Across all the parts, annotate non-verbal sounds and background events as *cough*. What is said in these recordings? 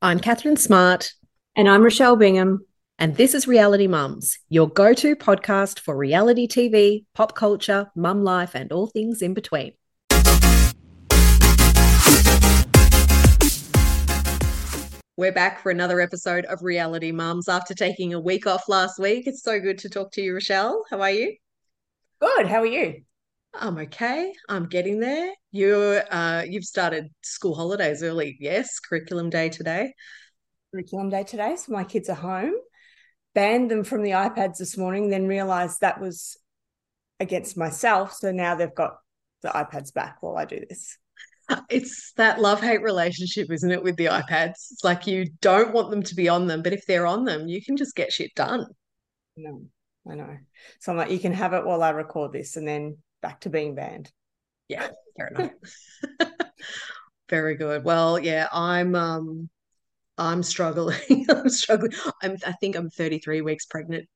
I'm Catherine Smart. And I'm Rochelle Bingham. And this is Reality Mums, your go to podcast for reality TV, pop culture, mum life, and all things in between. We're back for another episode of Reality Mums after taking a week off last week. It's so good to talk to you, Rochelle. How are you? Good. How are you? I'm okay. I'm getting there. You uh you've started school holidays early. Yes, curriculum day today. Curriculum day today. So my kids are home. Banned them from the iPads this morning, then realized that was against myself. So now they've got the iPads back while I do this. *laughs* It's that love hate relationship, isn't it, with the iPads? It's like you don't want them to be on them, but if they're on them, you can just get shit done. No, I know. So I'm like, you can have it while I record this, and then back to being banned. Yeah, fair enough. *laughs* Very good. Well, yeah, I'm um I'm struggling. *laughs* I'm struggling. I'm I think I'm 33 weeks pregnant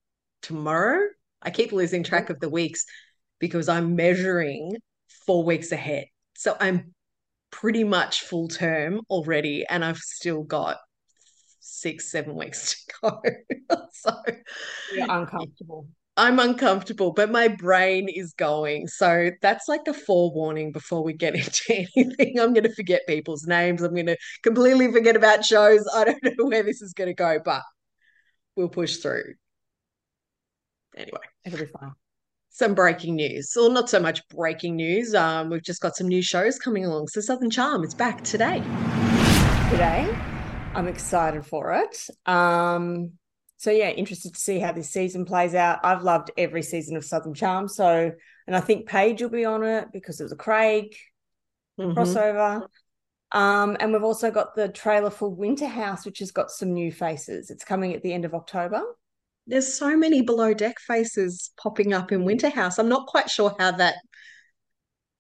tomorrow. I keep losing track of the weeks because I'm measuring four weeks ahead. So I'm pretty much full term already, and I've still got six, seven weeks to go. *laughs* so you're uncomfortable. I'm uncomfortable, but my brain is going. So that's like a forewarning before we get *laughs* into anything. I'm going to forget people's names. I'm going to completely forget about shows. I don't *laughs* know where this is going to go, but we'll push through. Anyway, it'll be fine. Some breaking news, or well, not so much breaking news. Um, we've just got some new shows coming along. So Southern Charm is back today. Today, I'm excited for it. Um, so yeah, interested to see how this season plays out. I've loved every season of Southern Charm. So, and I think Paige will be on it because it was a Craig mm-hmm. crossover. Um, and we've also got the trailer for Winter House, which has got some new faces. It's coming at the end of October. There's so many below deck faces popping up in Winter House. I'm not quite sure how that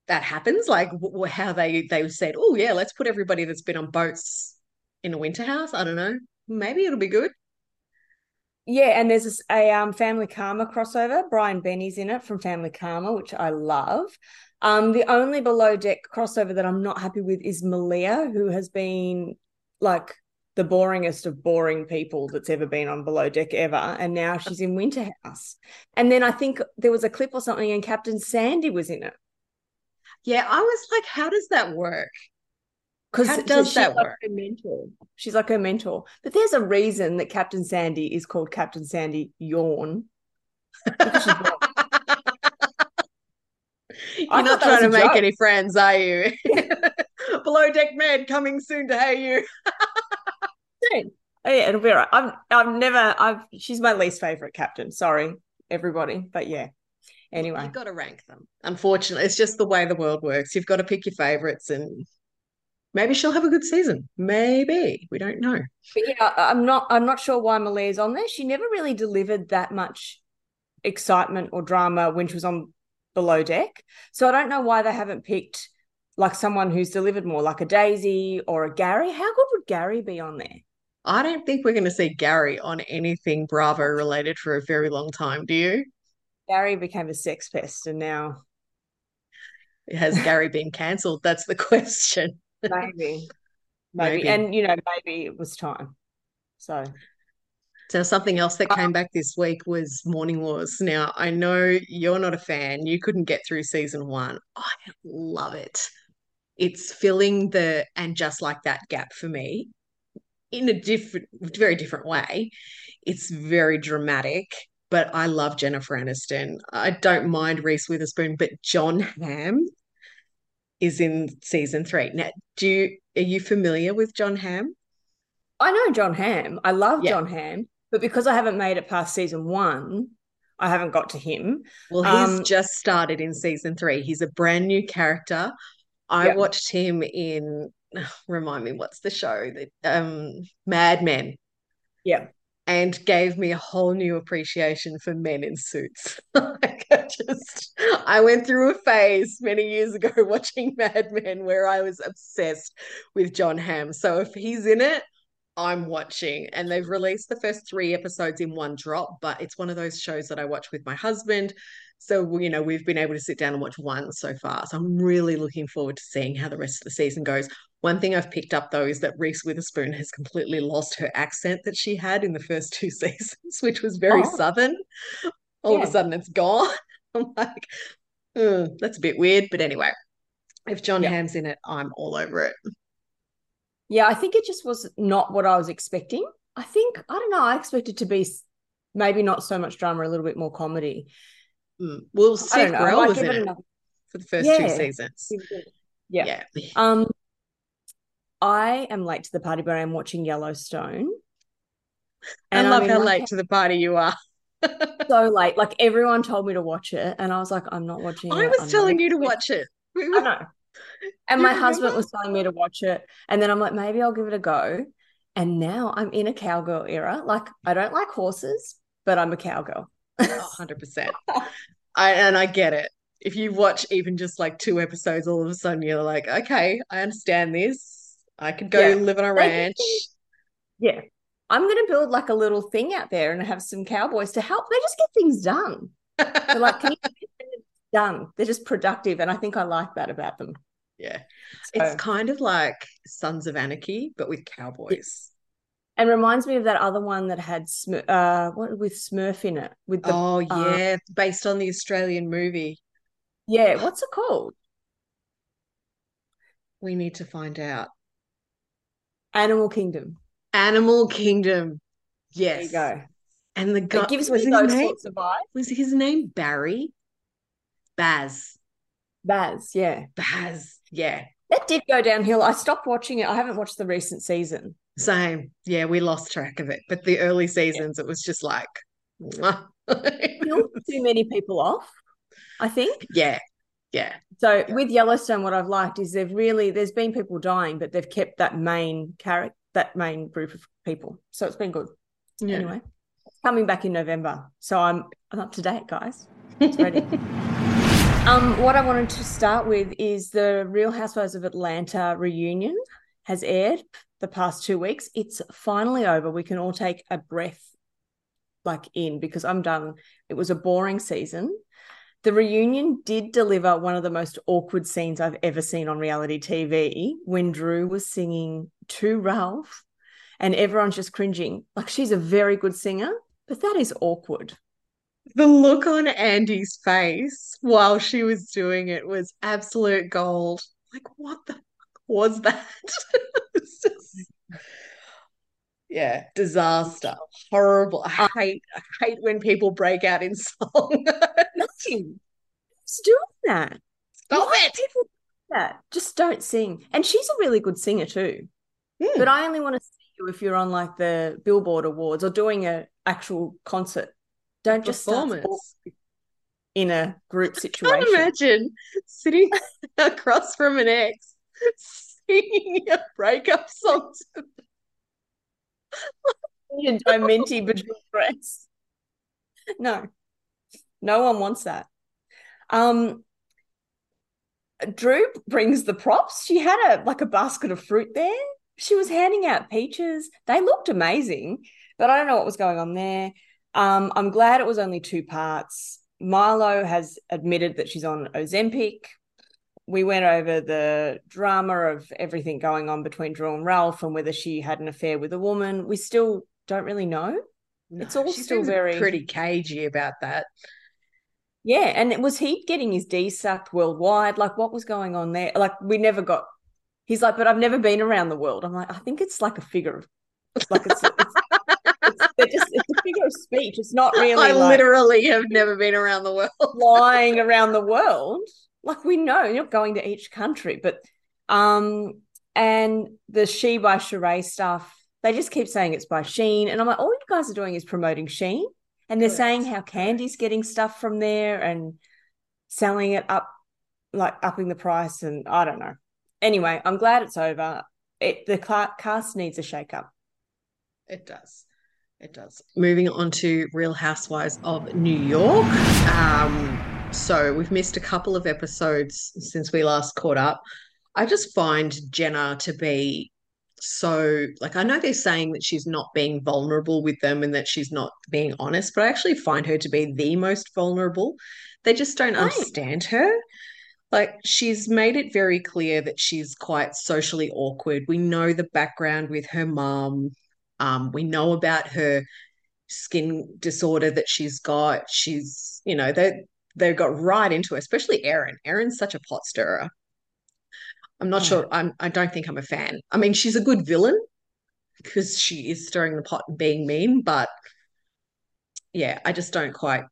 that happens. Like w- how they they said, oh yeah, let's put everybody that's been on boats in a Winter House. I don't know. Maybe it'll be good. Yeah, and there's a, um, Family Karma crossover. Brian Benni's in it from Family Karma, which I love. Um, the only below deck crossover that I'm not happy with is Malia, who has been like the boringest of boring people that's ever been on below deck ever, and now she's in Winter House. And then I think there was a clip or something, and Captain Sandy was in it. Yeah, I was like, how does that work? Because how does that work? Like mentor. She's like her mentor. But there's a reason that Captain Sandy is called Captain Sandy Yawn. *laughs* You're not trying to make joke. any friends, are you? *laughs* *laughs* Below deck men coming soon to Hayu. Oh, yeah, it'll be all right. I've I've never I've she's my least favorite captain. Sorry, everybody. But yeah. Anyway. You've got to rank them. Unfortunately, it's just the way the world works. You've got to pick your favorites and maybe she'll have a good season. Maybe we don't know. But yeah, I'm not. I'm not sure why Malia's on there. She never really delivered that much excitement or drama when she was on Below Deck. So I don't know why they haven't picked like someone who's delivered more, like a Daisy or a Gary. How good would Gary be on there? I don't think we're going to see Gary on anything Bravo related for a very long time. Do you? Gary became a sex pest, and now has Gary been cancelled? That's the *laughs* question. *laughs* Maybe. maybe. And, you know, maybe it was time. So. So something else that came uh, back this week was Morning Wars. Now I know you're not a fan. You couldn't get through season one. I love it. It's filling the and just like that gap for me in a different, very different way. It's very dramatic, but I love Jennifer Aniston. I don't mind Reese Witherspoon, but Jon Hamm is in season three. Now, do you are you familiar with Jon Hamm? I know Jon Hamm. I love yeah. Jon Hamm, but because I haven't made it past season one, I haven't got to him. Well, he's um, just started in season three. He's a brand new character. I watched him in *sighs* remind me what's the show that um Mad Men. Yeah and gave me a whole new appreciation for men in suits. *laughs* like I just I went through a phase many years ago *laughs* watching Mad Men where I was obsessed with Jon Hamm. So if he's in it, I'm watching, and they've released the first three episodes in one drop, but it's one of those shows that I watch with my husband. So, you know, we've been able to sit down and watch one so far. So I'm really looking forward to seeing how the rest of the season goes. One thing I've picked up though is that Reese Witherspoon has completely lost her accent that she had in the first two *laughs* seasons, which was very Oh, southern. All of a sudden it's gone. *laughs* I'm like, "Ugh, that's a bit weird. But anyway, if Jon Yeah. Hamm's in it, I'm all over it. Yeah, I think it just was not what I was expecting. I think, I don't know, I expected to be maybe not so much drama, a little bit more comedy. Mm. Well, I. I Carell was in it it for the first two seasons. Yeah. Yeah. Um, I am late to the party, but I'm watching Yellowstone. I love I'm in how late to the party you are. *laughs* so late. Like everyone told me to watch it, and I was like, I'm not watching I it. was I'm telling you to watch it. We *laughs* I know. And you my husband was telling me to watch it. And then I'm like, maybe I'll give it a go. And now I'm in a cowgirl era. Like, I don't like horses, but I'm a cowgirl. Oh, 100%. I, and I get it. If you watch even just like two episodes, all of a sudden you're like, okay, I understand this. I could go Yeah. live on a ranch. Yeah. I'm going to build like a little thing out there and have some cowboys to help. They just get things done. They're like, can you *laughs* this? Done? They're just productive. And I think I like that about them. yeah. So, It's kind of like Sons of Anarchy, but with cowboys. And reminds me of that other one that had Smurf, uh, what with Smurf in it with the, Oh, uh, yeah. Based on the Australian movie. yeah, what's it called? We need to find out. Animal Kingdom. Animal Kingdom. Yes. There you go. And the guy gives was me his those name sorts of vibes. was his name Barry? Baz. Baz, yeah. Baz. Yeah. That did go downhill. I stopped watching it. I haven't watched the recent season. Same. Yeah, we lost track of it. But the early seasons, it was just like, *laughs* too many people off, I think. yeah, yeah, So with Yellowstone, what I've liked is they've really there's been people dying, but they've kept that main character, that main group of people. So it's been good. yeah. Anyway, it's coming back in November, so I'm I'm up to date, guys. It's ready. *laughs* um, what I wanted to start with is the Real Housewives of Atlanta reunion has aired the past two weeks. It's finally over. We can all take a breath like in because I'm done. It was a boring season. The reunion did deliver one of the most awkward scenes I've ever seen on reality TV when Drew was singing to Ralph and everyone's just cringing. Like she's a very good singer, but that is awkward. The look on Andy's face while she was doing it was absolute gold. Like, what the was that? *laughs* Just- yeah, disaster. Horrible. I hate I hate when people break out in *laughs* song. Nothing. Who's doing that? Stop Why it. people do that? Just don't sing. And she's a really good singer too. Hmm. But I only want to see you if you're on like the Billboard Awards or doing a actual concert. Don't just performance. in a group situation. I Can't imagine sitting *laughs* across from an ex singing a breakup song. to- a Diamenti between *laughs* breasts. No, no one wants that. Um, Drew brings the props. She had a like a basket of fruit there. She was handing out peaches. They looked amazing, but I don't know what was going on there. Um, I'm glad it was only two parts. Marlo has admitted that she's on Ozempic. We went over the drama of everything going on between Drew and Ralph and whether she had an affair with a woman. We still don't really know. It's all still very- pretty cagey about that. Yeah, and was he getting his D sucked worldwide? Like, what was going on there? Like, we never got. He's like, but I've never been around the world. I'm like, I think it's like a figure of, like it's, it's, it's, they're just it's a figure of speech. It's not really I like literally have never been around the world. flying around the world. Like we know you're not going to each country, but um, and the She by Sheree stuff, they just keep saying it's by Shein, and I'm like, all you guys are doing is promoting Shein, and they're Correct. saying how Kandi's getting stuff from there and selling it up, like upping the price, and I don't know. Anyway, I'm glad it's over. It the ca- cast needs a shake up. It does. It does. Moving on to Real Housewives of New York. Um, so we've missed a couple of episodes since we last caught up. I just find Jenna to be so like I know they're saying that she's not being vulnerable with them and that she's not being honest, but I actually find her to be the most vulnerable. They just don't Right. understand her. Like she's made it very clear that she's quite socially awkward. We know the background with her mom. Um, we know about her skin disorder that she's got. She's, you know, they they got right into her, especially Erin. Erin's such a pot stirrer. I'm not Oh, sure. I'm. I don't think I'm a fan. I mean, she's a good villain because she is stirring the pot and being mean, but yeah, I just don't quite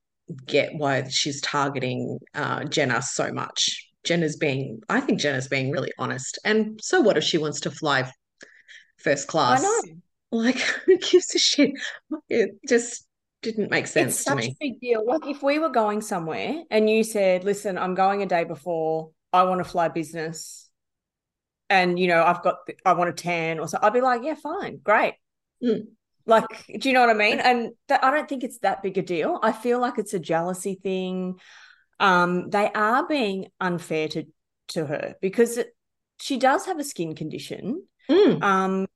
get why she's targeting uh, Jenna so much. Jenna's being, I think Jenna's being really honest. And so what if she wants to fly first I know. class? Like, *laughs* who gives a shit? It just didn't make It's sense to such a big deal. Like if we were going somewhere and you said, listen, I'm going a day before, I want to fly business. And you know, I've got I want a tan or so, I'd be like, yeah, fine, great. Mm. Like, do you know what I mean? And that, I don't think it's that big a deal. I feel like it's a jealousy thing. Um, they are being unfair to to her because it, she does have a skin condition. Mm. Um,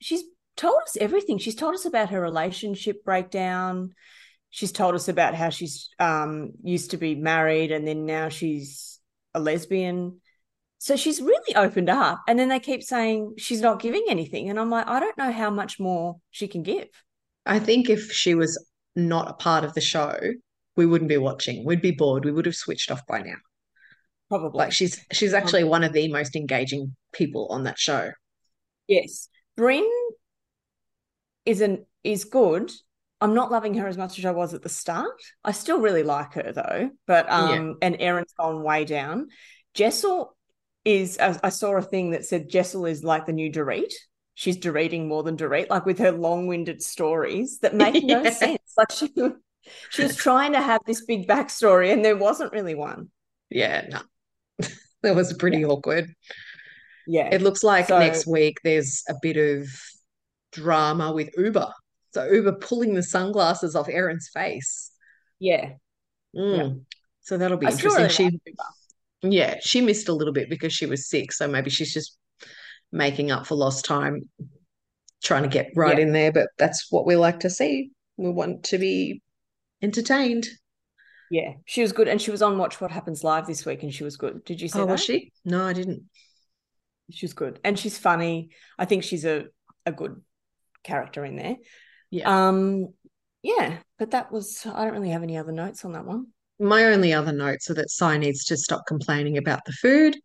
she's told us everything. She's told us about her relationship breakdown. She's told us about how she's um, used to be married and then now she's a lesbian. So she's really opened up. And then they keep saying she's not giving anything. And I'm like, I don't know how much more she can give. I think if she was not a part of the show, we wouldn't be watching. We'd be bored. We would have switched off by now. Probably. Like she's she's actually one of the most engaging people on that show. yes. Brynn isn't is good. I'm not loving her as much as I was at the start. I still really like her though, but Yeah. um, and Erin's gone way down. Jessel is. I, I saw a thing that said Jessel is like the new Dorit. She's Doreting more than Dorit, like with her long-winded stories that *laughs* make no sense. Like she, she was trying to have this big backstory, and there wasn't really one. Yeah, no. *laughs* That was pretty Yeah, awkward. yeah. It looks like So next week there's a bit of drama with Ubah. So Ubah pulling the sunglasses off Erin's face. yeah, yeah. Mm. So that'll be I interesting. really She, yeah, she missed a little bit because she was sick. So maybe she's just making up for lost time, trying to get right Yeah, in there. But that's what we like to see. We want to be entertained. yeah. She was good, and she was on Watch What Happens Live this week, and she was good. Did you see Oh, was she? No, I didn't. She's good, and she's funny. I think she's a a good character in there. Yeah. Um, yeah, but that was. I don't really have any other notes on that one. My only other notes are that Sai needs to stop complaining about the food.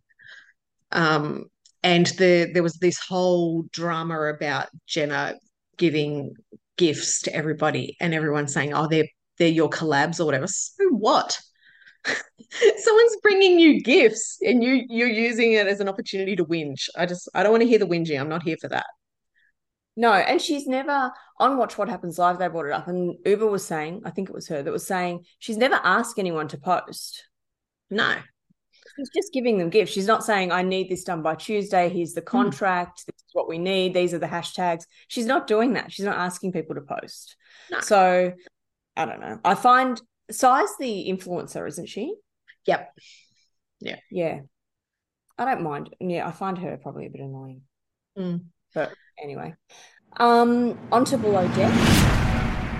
Um, and the there was this whole drama about Jenna giving gifts to everybody and everyone saying, "Oh, they're they're your collabs or whatever." So what? *laughs* Someone's bringing you gifts and you you're using it as an opportunity to whinge. I just I don't want to hear the whinging. I'm not here for that. No, and she's never on Watch What Happens Live. They brought it up, and Ubah was saying, I think it was her that was saying she's never asked anyone to post. No. She's just giving them gifts. She's not saying, I need this done by Tuesday. Here's the Hmm. contract. This is what we need. These are the hashtags. She's not doing that. She's not asking people to post. No. So I don't know. I find Sai's the influencer, isn't she? Yep. Yeah. Yeah. I don't mind. Yeah, I find her probably a bit annoying. Mm. But anyway. Um, on to below deck,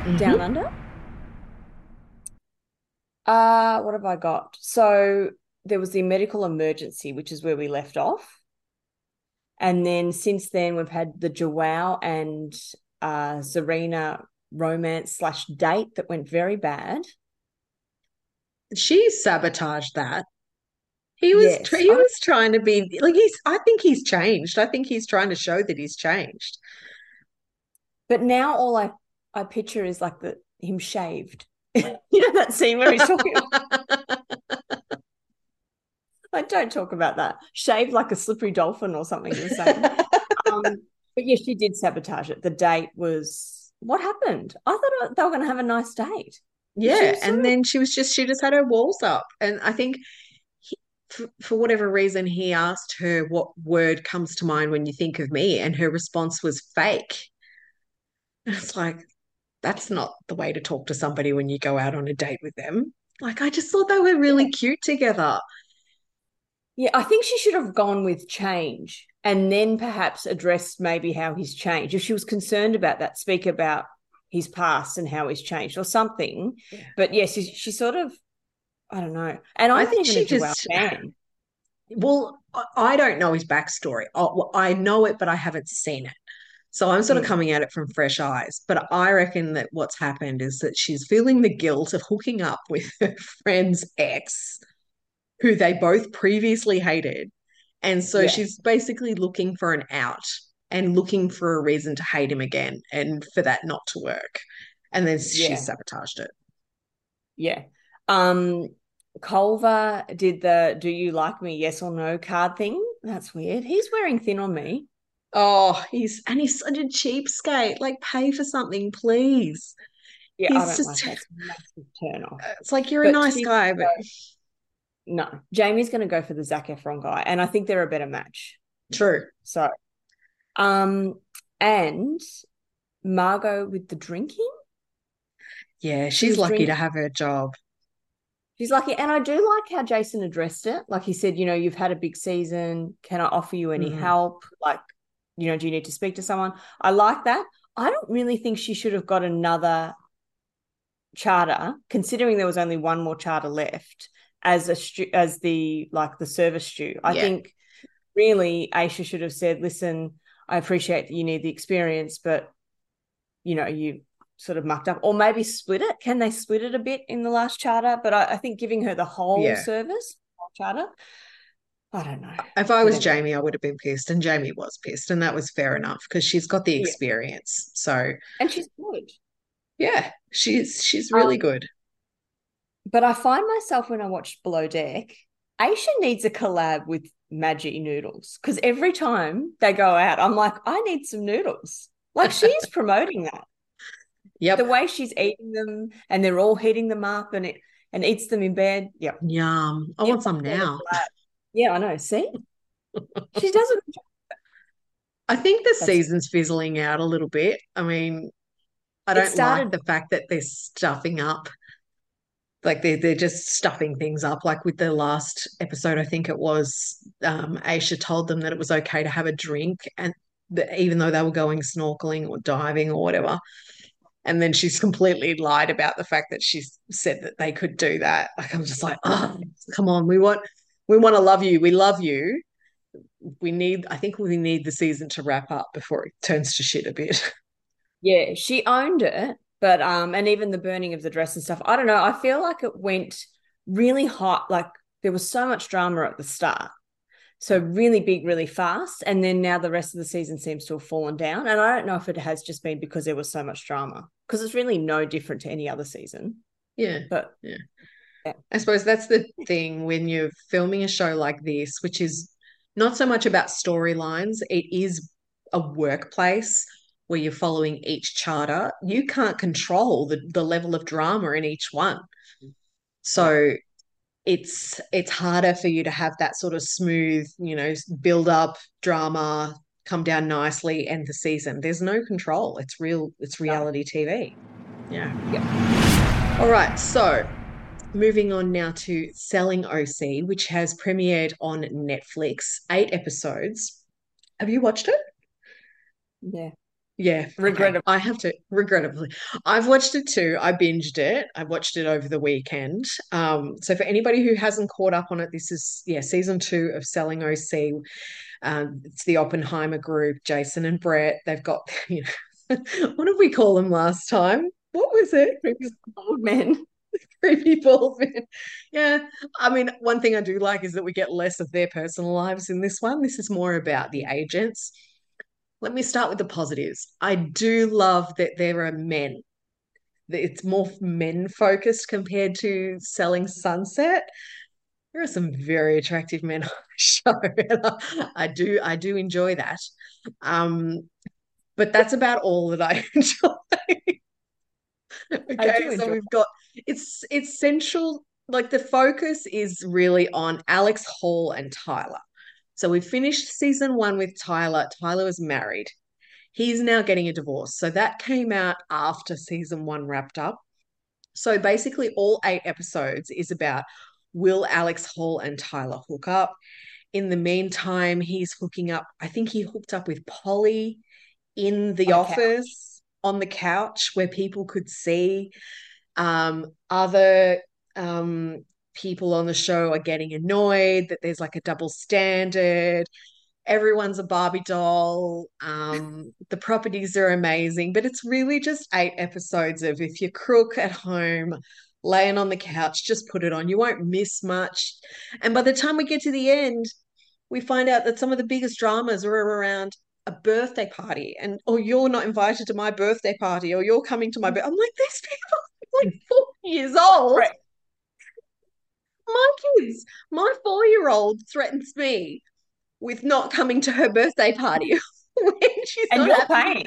Mhm. down under. Uh, what have I got? So there was the medical emergency, which is where we left off. And then since then, we've had the Joao and uh, Tzarina romance slash date that went very bad. She sabotaged that. He was Yes. he was trying to be like he's I think he's changed. I think he's trying to show that he's changed. But now all I I picture is like the him shaved. *laughs* you know that scene where he's talking. *laughs* I don't talk about that. Shaved like a slippery dolphin or something. *laughs* Um, but yes, she did sabotage it. The date was what happened. I thought they were going to have a nice date. Yeah, and then she was just she just had her walls up, and I think for, for whatever reason he asked her what word comes to mind when you think of me, and her response was fake. And it's like that's not the way to talk to somebody when you go out on a date with them. Like I just thought they were really cute together. Yeah, I think she should have gone with change and then perhaps addressed maybe how he's changed. If she was concerned about that, speak about his past and how he's changed or something. Yeah. But yes, yeah, she, she, sort of, I don't know. And I, I think she just, fan. Well, I don't know his backstory. I know it, but I haven't seen it. So I'm sort of mm. coming at it from fresh eyes. But I reckon that what's happened is that she's feeling the guilt of hooking up with *laughs* her friend's ex, who they both previously hated. And so yeah. she's basically looking for an out and looking for a reason to hate him again and for that not to work. And then yeah. she sabotaged it. Yeah. Um Culver did the do you like me yes or no card thing. That's weird. He's wearing thin on me. Oh, he's and he's such a cheapskate. Like, pay for something, please. Yeah, he's I don't just, like massive turn off. It's like you're but a nice guy, but no, Jaimee's going to go for the Zac Efron guy, and I think they're a better match. True. So, um, and Margot with the drinking. Yeah, she's lucky drinking. to have her job. She's lucky. And I do like how Jason addressed it. Like he said, you know, you've had a big season. Can I offer you any mm-hmm. help? Like, you know, do you need to speak to someone? I like that. I don't really think she should have got another charter, considering there was only one more charter left as a stu- as the like the service stew. I yeah. think really Aesha should have said, "Listen, I appreciate that you need the experience, but you know, you sort of mucked up, or maybe split it. Can they split it a bit in the last charter? But I, I think giving her the whole yeah. service charter I don't know. If I was Jaimee, I would have been pissed, and Jaimee was pissed, and that was fair enough because she's got the experience. Yeah. So and she's good. Yeah, she's she's really um, good. But I find myself when I watch Below Deck, Aesha needs a collab with Maggi Noodles because every time they go out, I'm like, I need some noodles. Like she's *laughs* promoting that. Yep. The way she's eating them, and they're all heating them up, and it and eats them in bed. Yep. Yum. I yep. want some now. Yeah, I know. See, she *laughs* doesn't. I think the That's... season's fizzling out a little bit. I mean, I don't started... like the fact that they're stuffing up. Like they're they're just stuffing things up. Like with the last episode, I think it was um, Aesha told them that it was okay to have a drink, and the, even though they were going snorkeling or diving or whatever, and then she's *laughs* completely lied about the fact that she said that they could do that. Like I'm just like, oh, come on, we want we want to love you. We love you. We need, I think we need the season to wrap up before it turns to shit a bit. *laughs* Yeah, she owned it, but um, and even the burning of the dress and stuff. I don't know. I feel like it went really hot. Like there was so much drama at the start. So really big, really fast. And then now the rest of the season seems to have fallen down. And I don't know if it has just been because there was so much drama. Because it's really no different to any other season. Yeah. But yeah. I suppose that's the thing when you're filming a show like this, which is not so much about storylines, it is a workplace where you're following each charter. You can't control the, the level of drama in each one. Mm-hmm. So it's it's harder for you to have that sort of smooth, you know, build up drama, come down nicely, end the season. There's no control. It's real, it's reality TV. Yeah. Yeah. All right. So moving on now to Selling OC, which has premiered on Netflix, eight episodes. Have you watched it? Yeah. Yeah, regrettably. Okay. I have to regrettably. I've watched it too. I binged it. I watched it over the weekend. Um, so for anybody who hasn't caught up on it, this is yeah, season two of Selling OC. Um, it's the Oppenheimer group, Jason and Brett. They've got, *laughs* you know, *laughs* what did we call them last time? What was it? Old men. *laughs* creepy baldman. Yeah. I mean, one thing I do like is that we get less of their personal lives in this one. This is more about the agents. Let me start with the positives. I do love that there are men. It's more men focused compared to selling sunset. There are some very attractive men *laughs* on the show. I do I do enjoy that. Um, but that's about all that I *laughs* enjoy. okay, so we've got it's it's central. Like the focus is really on Alex Hall and Tyler. So we finished season one with Tyler. Tyler was married. He's now getting a divorce. So that came out after season one wrapped up. So basically, all eight episodes is about will Alex Hall and Tyler hook up? in the meantime, he's hooking up. I think he hooked up with Polly in the On office on the couch where people could see. Um, other um, people on the show are getting annoyed that there's like a double standard. Everyone's a Barbie doll. Um, the properties are amazing, but it's really just eight episodes of if you're crook at home, laying on the couch, just put it on. You won't miss much. And by the time we get to the end, we find out that some of the biggest dramas are around a birthday party and or you're not invited to my birthday party or you're coming to my birthday. I'm like, these people are like four years old. Right. My kids, my four-year-old threatens me with not coming to her birthday party *laughs* when she's And not paying.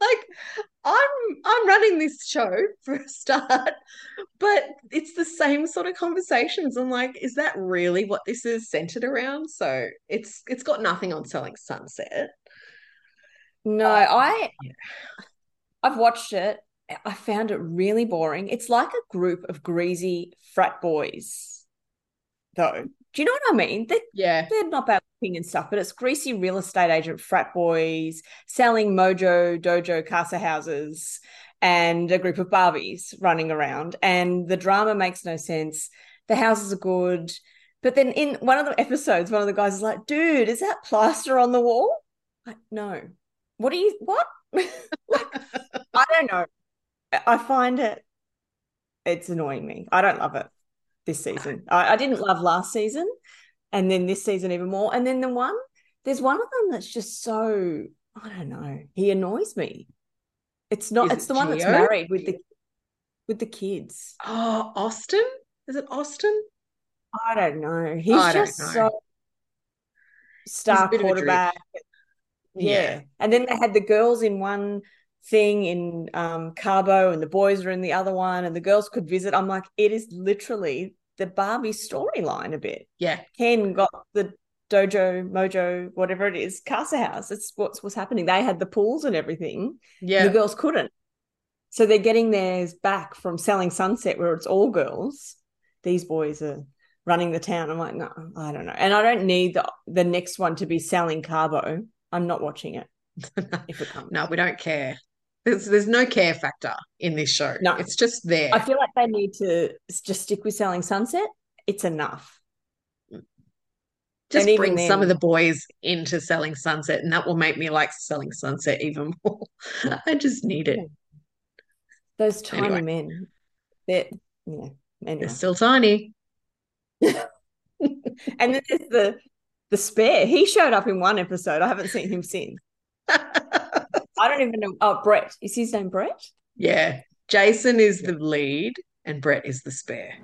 Like I'm I'm running this show *laughs* for a start, but it's the same sort of conversations. I'm like, is that really what this is centered around? So it's it's got nothing on selling sunset. No, um, I Yeah. I've watched it. I found it really boring. It's like a group of greasy frat boys, though. Do you know what I mean? They're, Yeah. they're not bad looking and stuff, but it's greasy real estate agent frat boys selling mojo, dojo, casa houses, and a group of Barbies running around. And the drama makes no sense. The houses are good. But then in one of the episodes, one of the guys is like, dude, is that plaster on the wall? Like, no. What do you, what? *laughs* like, I don't know. I find it it's annoying me. I don't love it this season. I, I didn't love last season, and then this season even more. And then the one, there's one of them that's just so I don't know. He annoys me. It's not. Is it's it the one that's married with the with the kids. Oh, Austin? Is it Austin? I don't know. He's I just know. so star bit of a drip. quarterback. Yeah. Yeah. And then they had the girls in one thing in um Cabo and the boys are in the other one and the girls could visit. I'm like, it is literally the Barbie storyline a bit. Yeah. Ken got the dojo, mojo, whatever it is, casa house. That's what's what's happening. They had the pools and everything. Yeah. The girls couldn't. So they're getting theirs back from selling Sunset, where it's all girls. These boys are running the town. I'm like, no, I don't know. And I don't need the the next one to be selling Cabo. I'm not watching it *laughs* if it comes. no, we don't care. There's there's no care factor in this show. No. It's just there. I feel like they need to just stick with selling Sunset. It's enough. just bring some of the boys into selling sunset, and that will make me like selling sunset even more. *laughs* I just need it. Those tiny Anyway. men. They're yeah. They're Anyway. still tiny. *laughs* And then there's the the spare. He showed up in one episode. I haven't seen him since. *laughs* I don't even know. Oh, Brett. Is his name Brett? yeah. Jason is the lead, and Brett is the spare.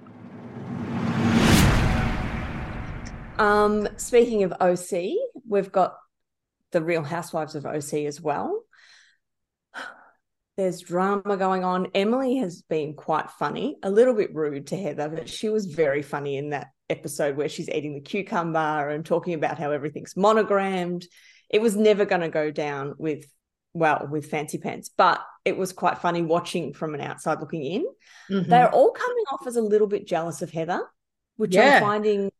Um, speaking of OC, we've got the Real Housewives of OC as well. There's drama going on. Emily has been quite funny, a little bit rude to Heather, but she was very funny in that episode where she's eating the cucumber and talking about how everything's monogrammed. It was never going to go down with, well, with Fancy Pants, but it was quite funny watching from an outside looking in. Mhm. They're all coming off as a little bit jealous of Heather, which Yeah. I'm finding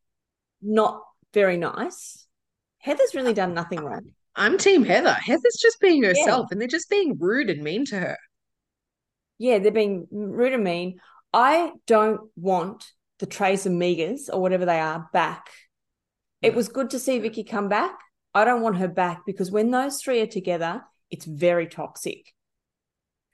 not very nice. Heather's really done nothing wrong. I'm Team Heather. Heather's just being herself, and they're just being rude and mean to her. Yeah, they're being rude and mean. I don't want the Tres Amigas or whatever they are back. It was good to see Vicki come back. I don't want her back because when those three are together, it's very toxic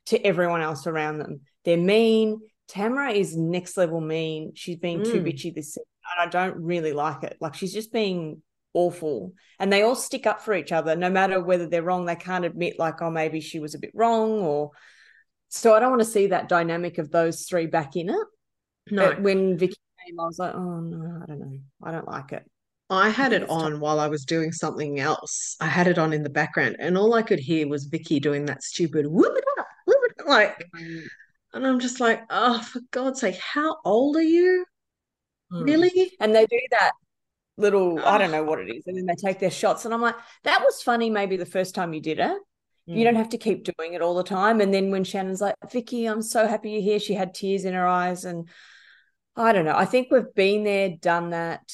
to everyone else around them. They're mean. Tamara is next level mean. She's being too Mm. bitchy this season, and I don't really like it. Like she's just being awful. And they all stick up for each other, no matter whether they're wrong. They can't admit like, oh, maybe she was a bit wrong, or so I don't want to see that dynamic of those three back in it. No, But when Vicki came, I was like, oh no, I don't know. I don't like it. I had it on while I was doing something else. I had it on in the background, and all I could hear was Vicki doing that stupid whoop it up, whoop it up, like, and I'm just like, oh, for God's sake, how old are you? Mm. Really? And they do that little, I don't Oh. know what it is, and then they take their shots. And I'm like, that was funny maybe the first time you did it. You Mm. don't have to keep doing it all the time. And then when Shannon's like, Vicki, I'm so happy you're here, she had tears in her eyes. And I don't know. I think we've been there, done that.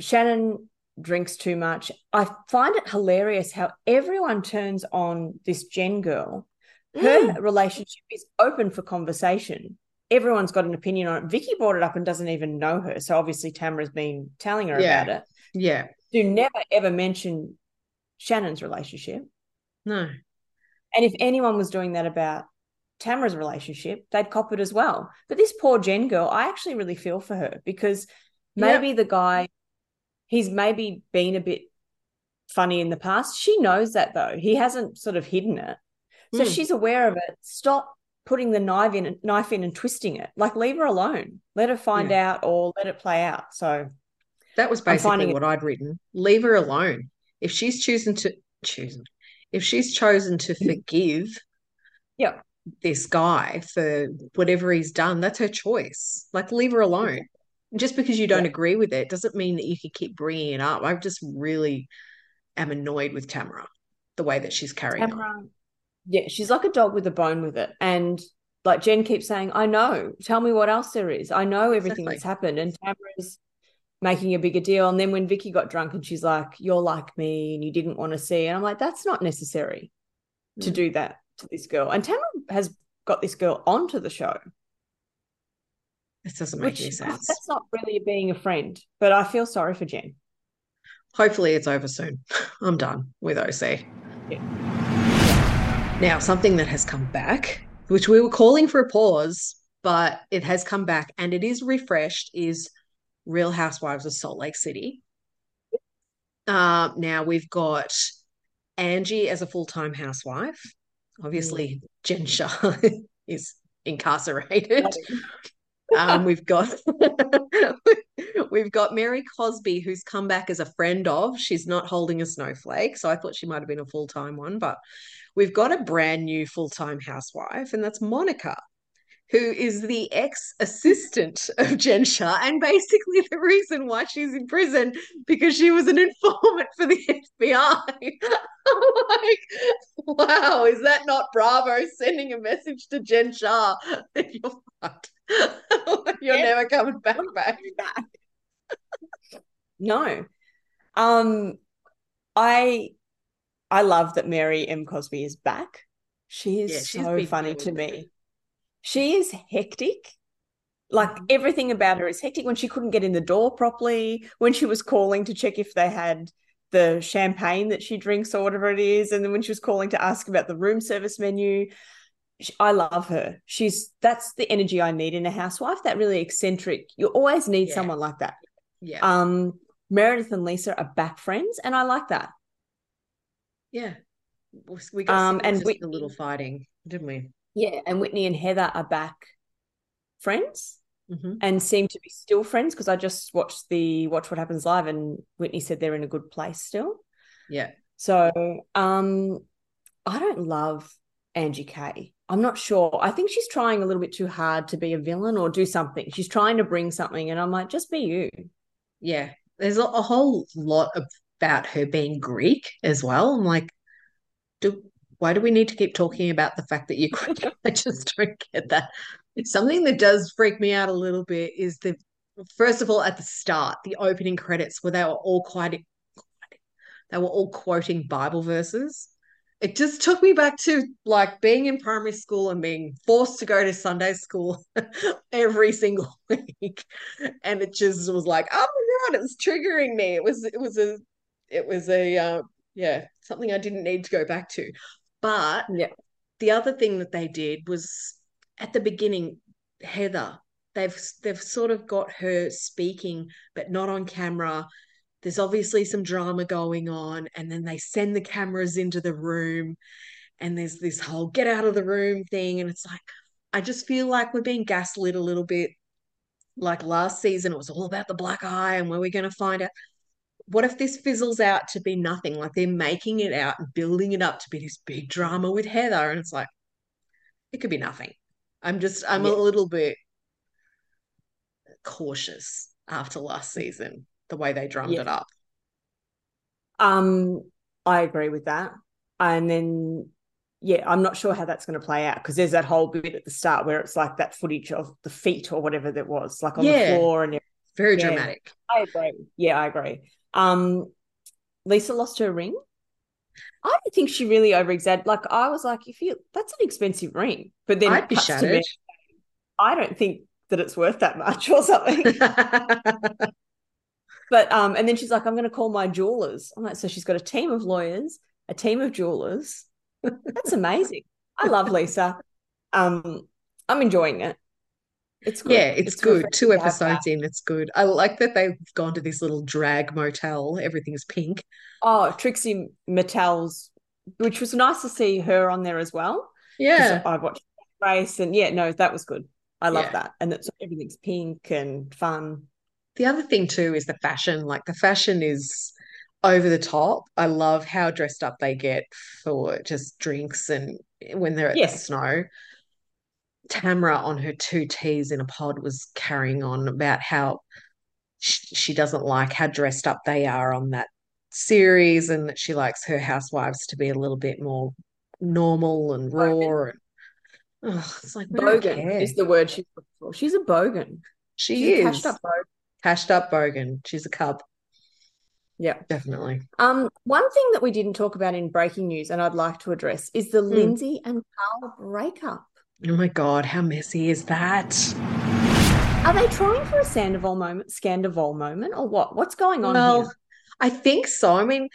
Shannon drinks too much. I find it hilarious how everyone turns on this Jen girl. Her mm. relationship is open for conversation. Everyone's got an opinion on it. Vicki brought it up and doesn't even know her. So obviously Tamara's been telling her yeah. about it. Yeah. Do never ever mention Shannon's relationship. No. And if anyone was doing that about Tamara's relationship, they'd cop it as well. But this poor Jen girl, I actually really feel for her because maybe yep. the guy, he's maybe been a bit funny in the past. She knows that though. He hasn't sort of hidden it. So mm. she's aware of it. Stop putting the knife in knife in and twisting it. Like leave her alone. Let her find yeah. out or let it play out. So that was basically what it- I'd written. Leave her alone. If she's choosing to choosing if she's chosen to *laughs* forgive yeah this guy for whatever he's done, that's her choice. Like leave her alone. Just because you don't yeah. agree with it doesn't mean that you can keep bringing it up. I just really am annoyed with Tamara, the way that she's carrying Tamara, on. Yeah, she's like a dog with a bone with it. And like Jen keeps saying, I know, tell me what else there is. I know everything exactly. that's happened. And Tamara's making a bigger deal. And then when Vicki got drunk and she's like, You're like me and you didn't want to see. And I'm like, That's not necessary mm. to do that to this girl. And Tamara has got this girl onto the show. This doesn't make Which, any *laughs* sense. That's not really being a friend, but I feel sorry for Jen. Hopefully it's over soon. *laughs* I'm done with OC. Yeah. Now, something that has come back, which we were calling for a pause, but it has come back and it is refreshed, is Real Housewives of Salt Lake City. Uh, now we've got Angie as a full time housewife. Obviously, mm. Jen Shah *laughs* is incarcerated. Um, we've got *laughs* we've got Mary Cosby, who's come back as a friend of. She's not holding a snowflake, so I thought she might have been a full time one, but we've got a brand new full time housewife, and that's Monica who is the ex assistant of Jen Shah, and basically the reason why she's in prison because she was an informant for the FBI. *laughs* like, wow, is that not Bravo sending a message to Jen Shah that *laughs* you're fucked? *laughs* you're yeah. never coming back, back. *laughs* no. Um, I I love that Mary M. Cosby is back. She is yeah, so funny to me she is hectic. Like mm-hmm. everything about her is hectic when she couldn't get in the door properly, when she was calling to check if they had the champagne that she drinks or whatever it is, and then when she was calling to ask about the room service menu. I love her. She's that's the energy I need in a housewife. That really eccentric. You always need yeah. someone like that. Yeah. Um, Meredith and Lisa are back friends, and I like that. Yeah, we got um, and we, a little fighting, didn't we? Yeah, and Whitney and Heather are back friends mm-hmm. and seem to be still friends because I just watched the Watch What Happens Live and Whitney said they're in a good place still. Yeah. So um I don't love Angie K. I'm not sure. I think she's trying a little bit too hard to be a villain or do something. She's trying to bring something, and I'm like, just be you. Yeah. There's a, a whole lot about her being Greek as well. I'm like, do why do we need to keep talking about the fact that you're Greek? *laughs* I just don't get that. It's something that does freak me out a little bit is the first of all at the start, the opening credits where they were all quite they were all quoting Bible verses. It just took me back to like being in primary school and being forced to go to Sunday school *laughs* every single *laughs* week. And it just was like, oh my God, it was triggering me. It was, it was a, it was a, uh, yeah, something I didn't need to go back to. But yeah. the other thing that they did was at the beginning, Heather, they've they've sort of got her speaking, but not on camera. There's obviously some drama going on, and then they send the cameras into the room, and there's this whole get out of the room thing, and it's like I just feel like we're being gaslit a little bit. Like last season, it was all about the black eye and where we're going to find out what if this fizzles out to be nothing? Like they're making it out and building it up to be this big drama with Heather. And it's like, it could be nothing. I'm just, I'm yeah. a little bit cautious after last season, the way they drummed yeah. it up. Um, I agree with that. And then, yeah, I'm not sure how that's going to play out because there's that whole bit at the start where it's like that footage of the feet or whatever that was, like on yeah. the floor and Very Yeah. dramatic. I agree. Yeah, I agree. Um, Lisa lost her ring. I don't think she really over exaggerated. Like I was like, if you that's an expensive ring, but then I'd be shattered. I don't think that it's worth that much or something. *laughs* but um, and then she's like, I'm going to call my jewelers. I'm like, so she's got a team of lawyers, a team of jewelers. That's amazing. I love Lisa. Um, I'm enjoying it. It's good. yeah, it's, good. Two episodes in, it's good. I like that they've gone to this little drag motel. Everything's pink. Oh, Trixie Mattel's, which was nice to see her on there as well. Yeah. I watched race and yeah, no, that was good. I love Yeah. that. And it's everything's pink and fun. The other thing too is the fashion. Like the fashion is over the top. I love how dressed up they get for just drinks and when they're at the snow. Tamra on her two T's in a pod was carrying on about how she, she doesn't like how dressed up they are on that series and that she likes her housewives to be a little bit more normal and raw. And, oh, it's like, Bogan is the word she's looking for. She's a bogan. She She's a is cashed up bogan. Cashed up bogan. She's a cub, Yeah. definitely. Um, one thing that we didn't talk about in breaking news and I'd like to address is the Lindsay and Carl breakup. Oh my God, how messy is that? Are they trying for a Sandoval moment, Scandoval moment, or what? What's going on Well, here? I think so. I mean,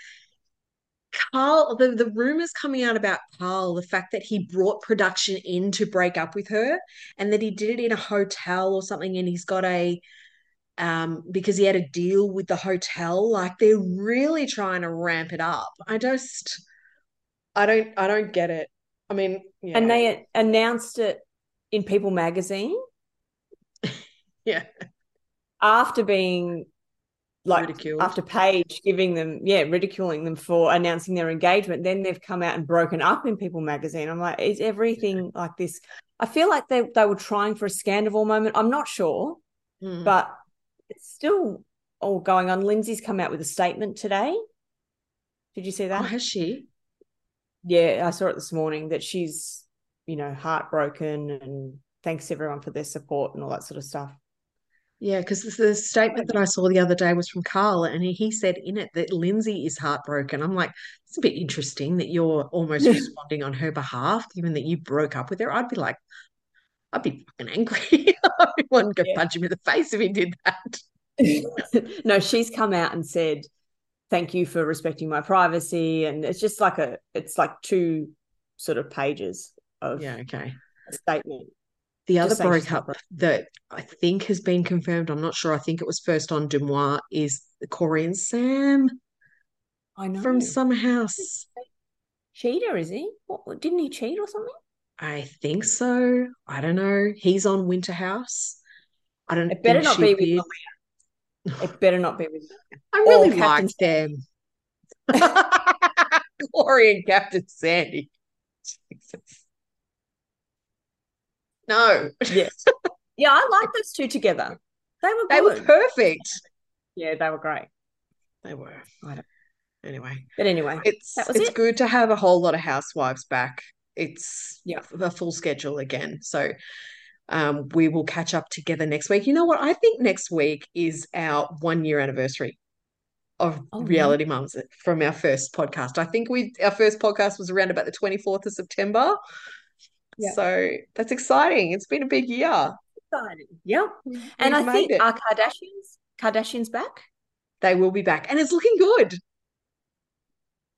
Carl, the, the rumors coming out about Carl, the fact that he brought production in to break up with her and that he did it in a hotel or something, and he's got a um because he had a deal with the hotel, like they're really trying to ramp it up. I just I don't I don't get it. I mean, yeah. And they announced it in People magazine *laughs* yeah, after being like ridiculed. after Paige giving them, yeah, ridiculing them for announcing their engagement. Then they've come out and broken up in People magazine. I'm like, is everything like this? I feel like they they were trying for a Scandoval moment. I'm not sure, Mm. but it's still all going on. Lindsay's come out with a statement today. Did you see Oh, that? has she? Yeah, I saw it this morning that she's, you know, heartbroken and thanks everyone for their support and all that sort of stuff. Yeah, because the statement that I saw the other day was from Carl, and he said in it that Lindsay is heartbroken. I'm like, it's a bit interesting that you're almost responding on her behalf, given that you broke up with her. I'd be like, I'd be fucking angry. *laughs* To go Yeah. punch him in the face if he did that. *laughs* no, she's come out and said, thank you for respecting my privacy. And it's just like a, it's like two sort of pages of Yeah, okay. a statement. The other breakup that I think has been confirmed, I'm not sure. I think it was first on Deuxmoi, is the Kory and Sam I know. from Summer House. Cheater, is he? What, didn't he cheat or something? I think so. I don't know. He's on Winter House. I don't know. It better not be with. Malia. It better not be with I really Or Captain them. *laughs* Kory and Captain Sandy. Jesus. No, Yeah. Yeah, I like those two together. They were they were perfect. yeah, they were great. They were. I don't- Anyway, But anyway, it's it's it. good to have a whole lot of housewives back. It's Yeah. a full schedule again. So um, we will catch up together next week. You know what? I think next week is our one year anniversary of Oh, Reality Mums from our first podcast. I think we our first podcast was around about the 24th of September. Yeah. So that's exciting. It's been a big year. exciting. Yep. We've And I think it. are Kardashians Kardashians back? they will be back. And it's looking good.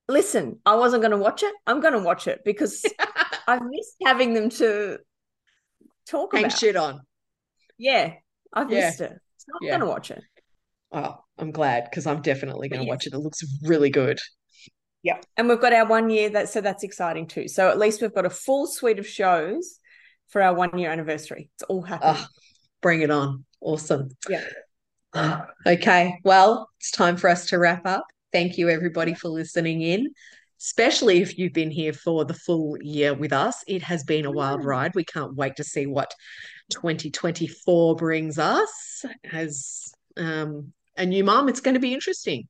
Listen, I wasn't going to watch it. I'm going to watch it because *laughs* I've missed having them to talk Hang about. shit on. Yeah, I've Yeah. missed it. So I'm Yeah. going to watch it. Oh, I'm glad because I'm definitely going to yes. watch it. It looks really good. Yeah. And we've got our one year that so that's exciting too. So at least we've got a full suite of shows for our one year anniversary. It's all happening. Oh, bring it on. Awesome. Yeah. Ah, Okay. Well, it's time for us to wrap up. Thank you, everybody, for listening in, especially if you've been here for the full year with us. It has been a wild Mm. ride. We can't wait to see what 2024 brings us as um, a new mom. It's going to be interesting.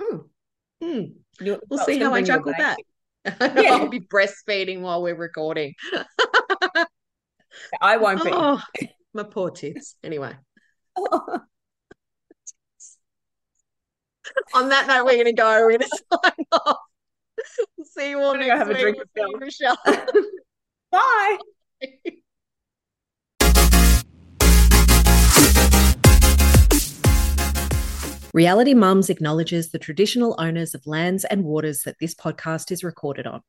Mm. Hmm. We'll see how I bring you a juggle that. Yeah. *laughs* I'll be breastfeeding while we're recording. I won't be. Oh, *laughs* my poor tits. Anyway. *laughs* On that note, we're going to go. We're going to sign off. *laughs* We'll see you all I'm next gonna go have a drink We'll with see *laughs* Michelle. *laughs* Bye. Reality Mums acknowledges the traditional owners of lands and waters that this podcast is recorded on,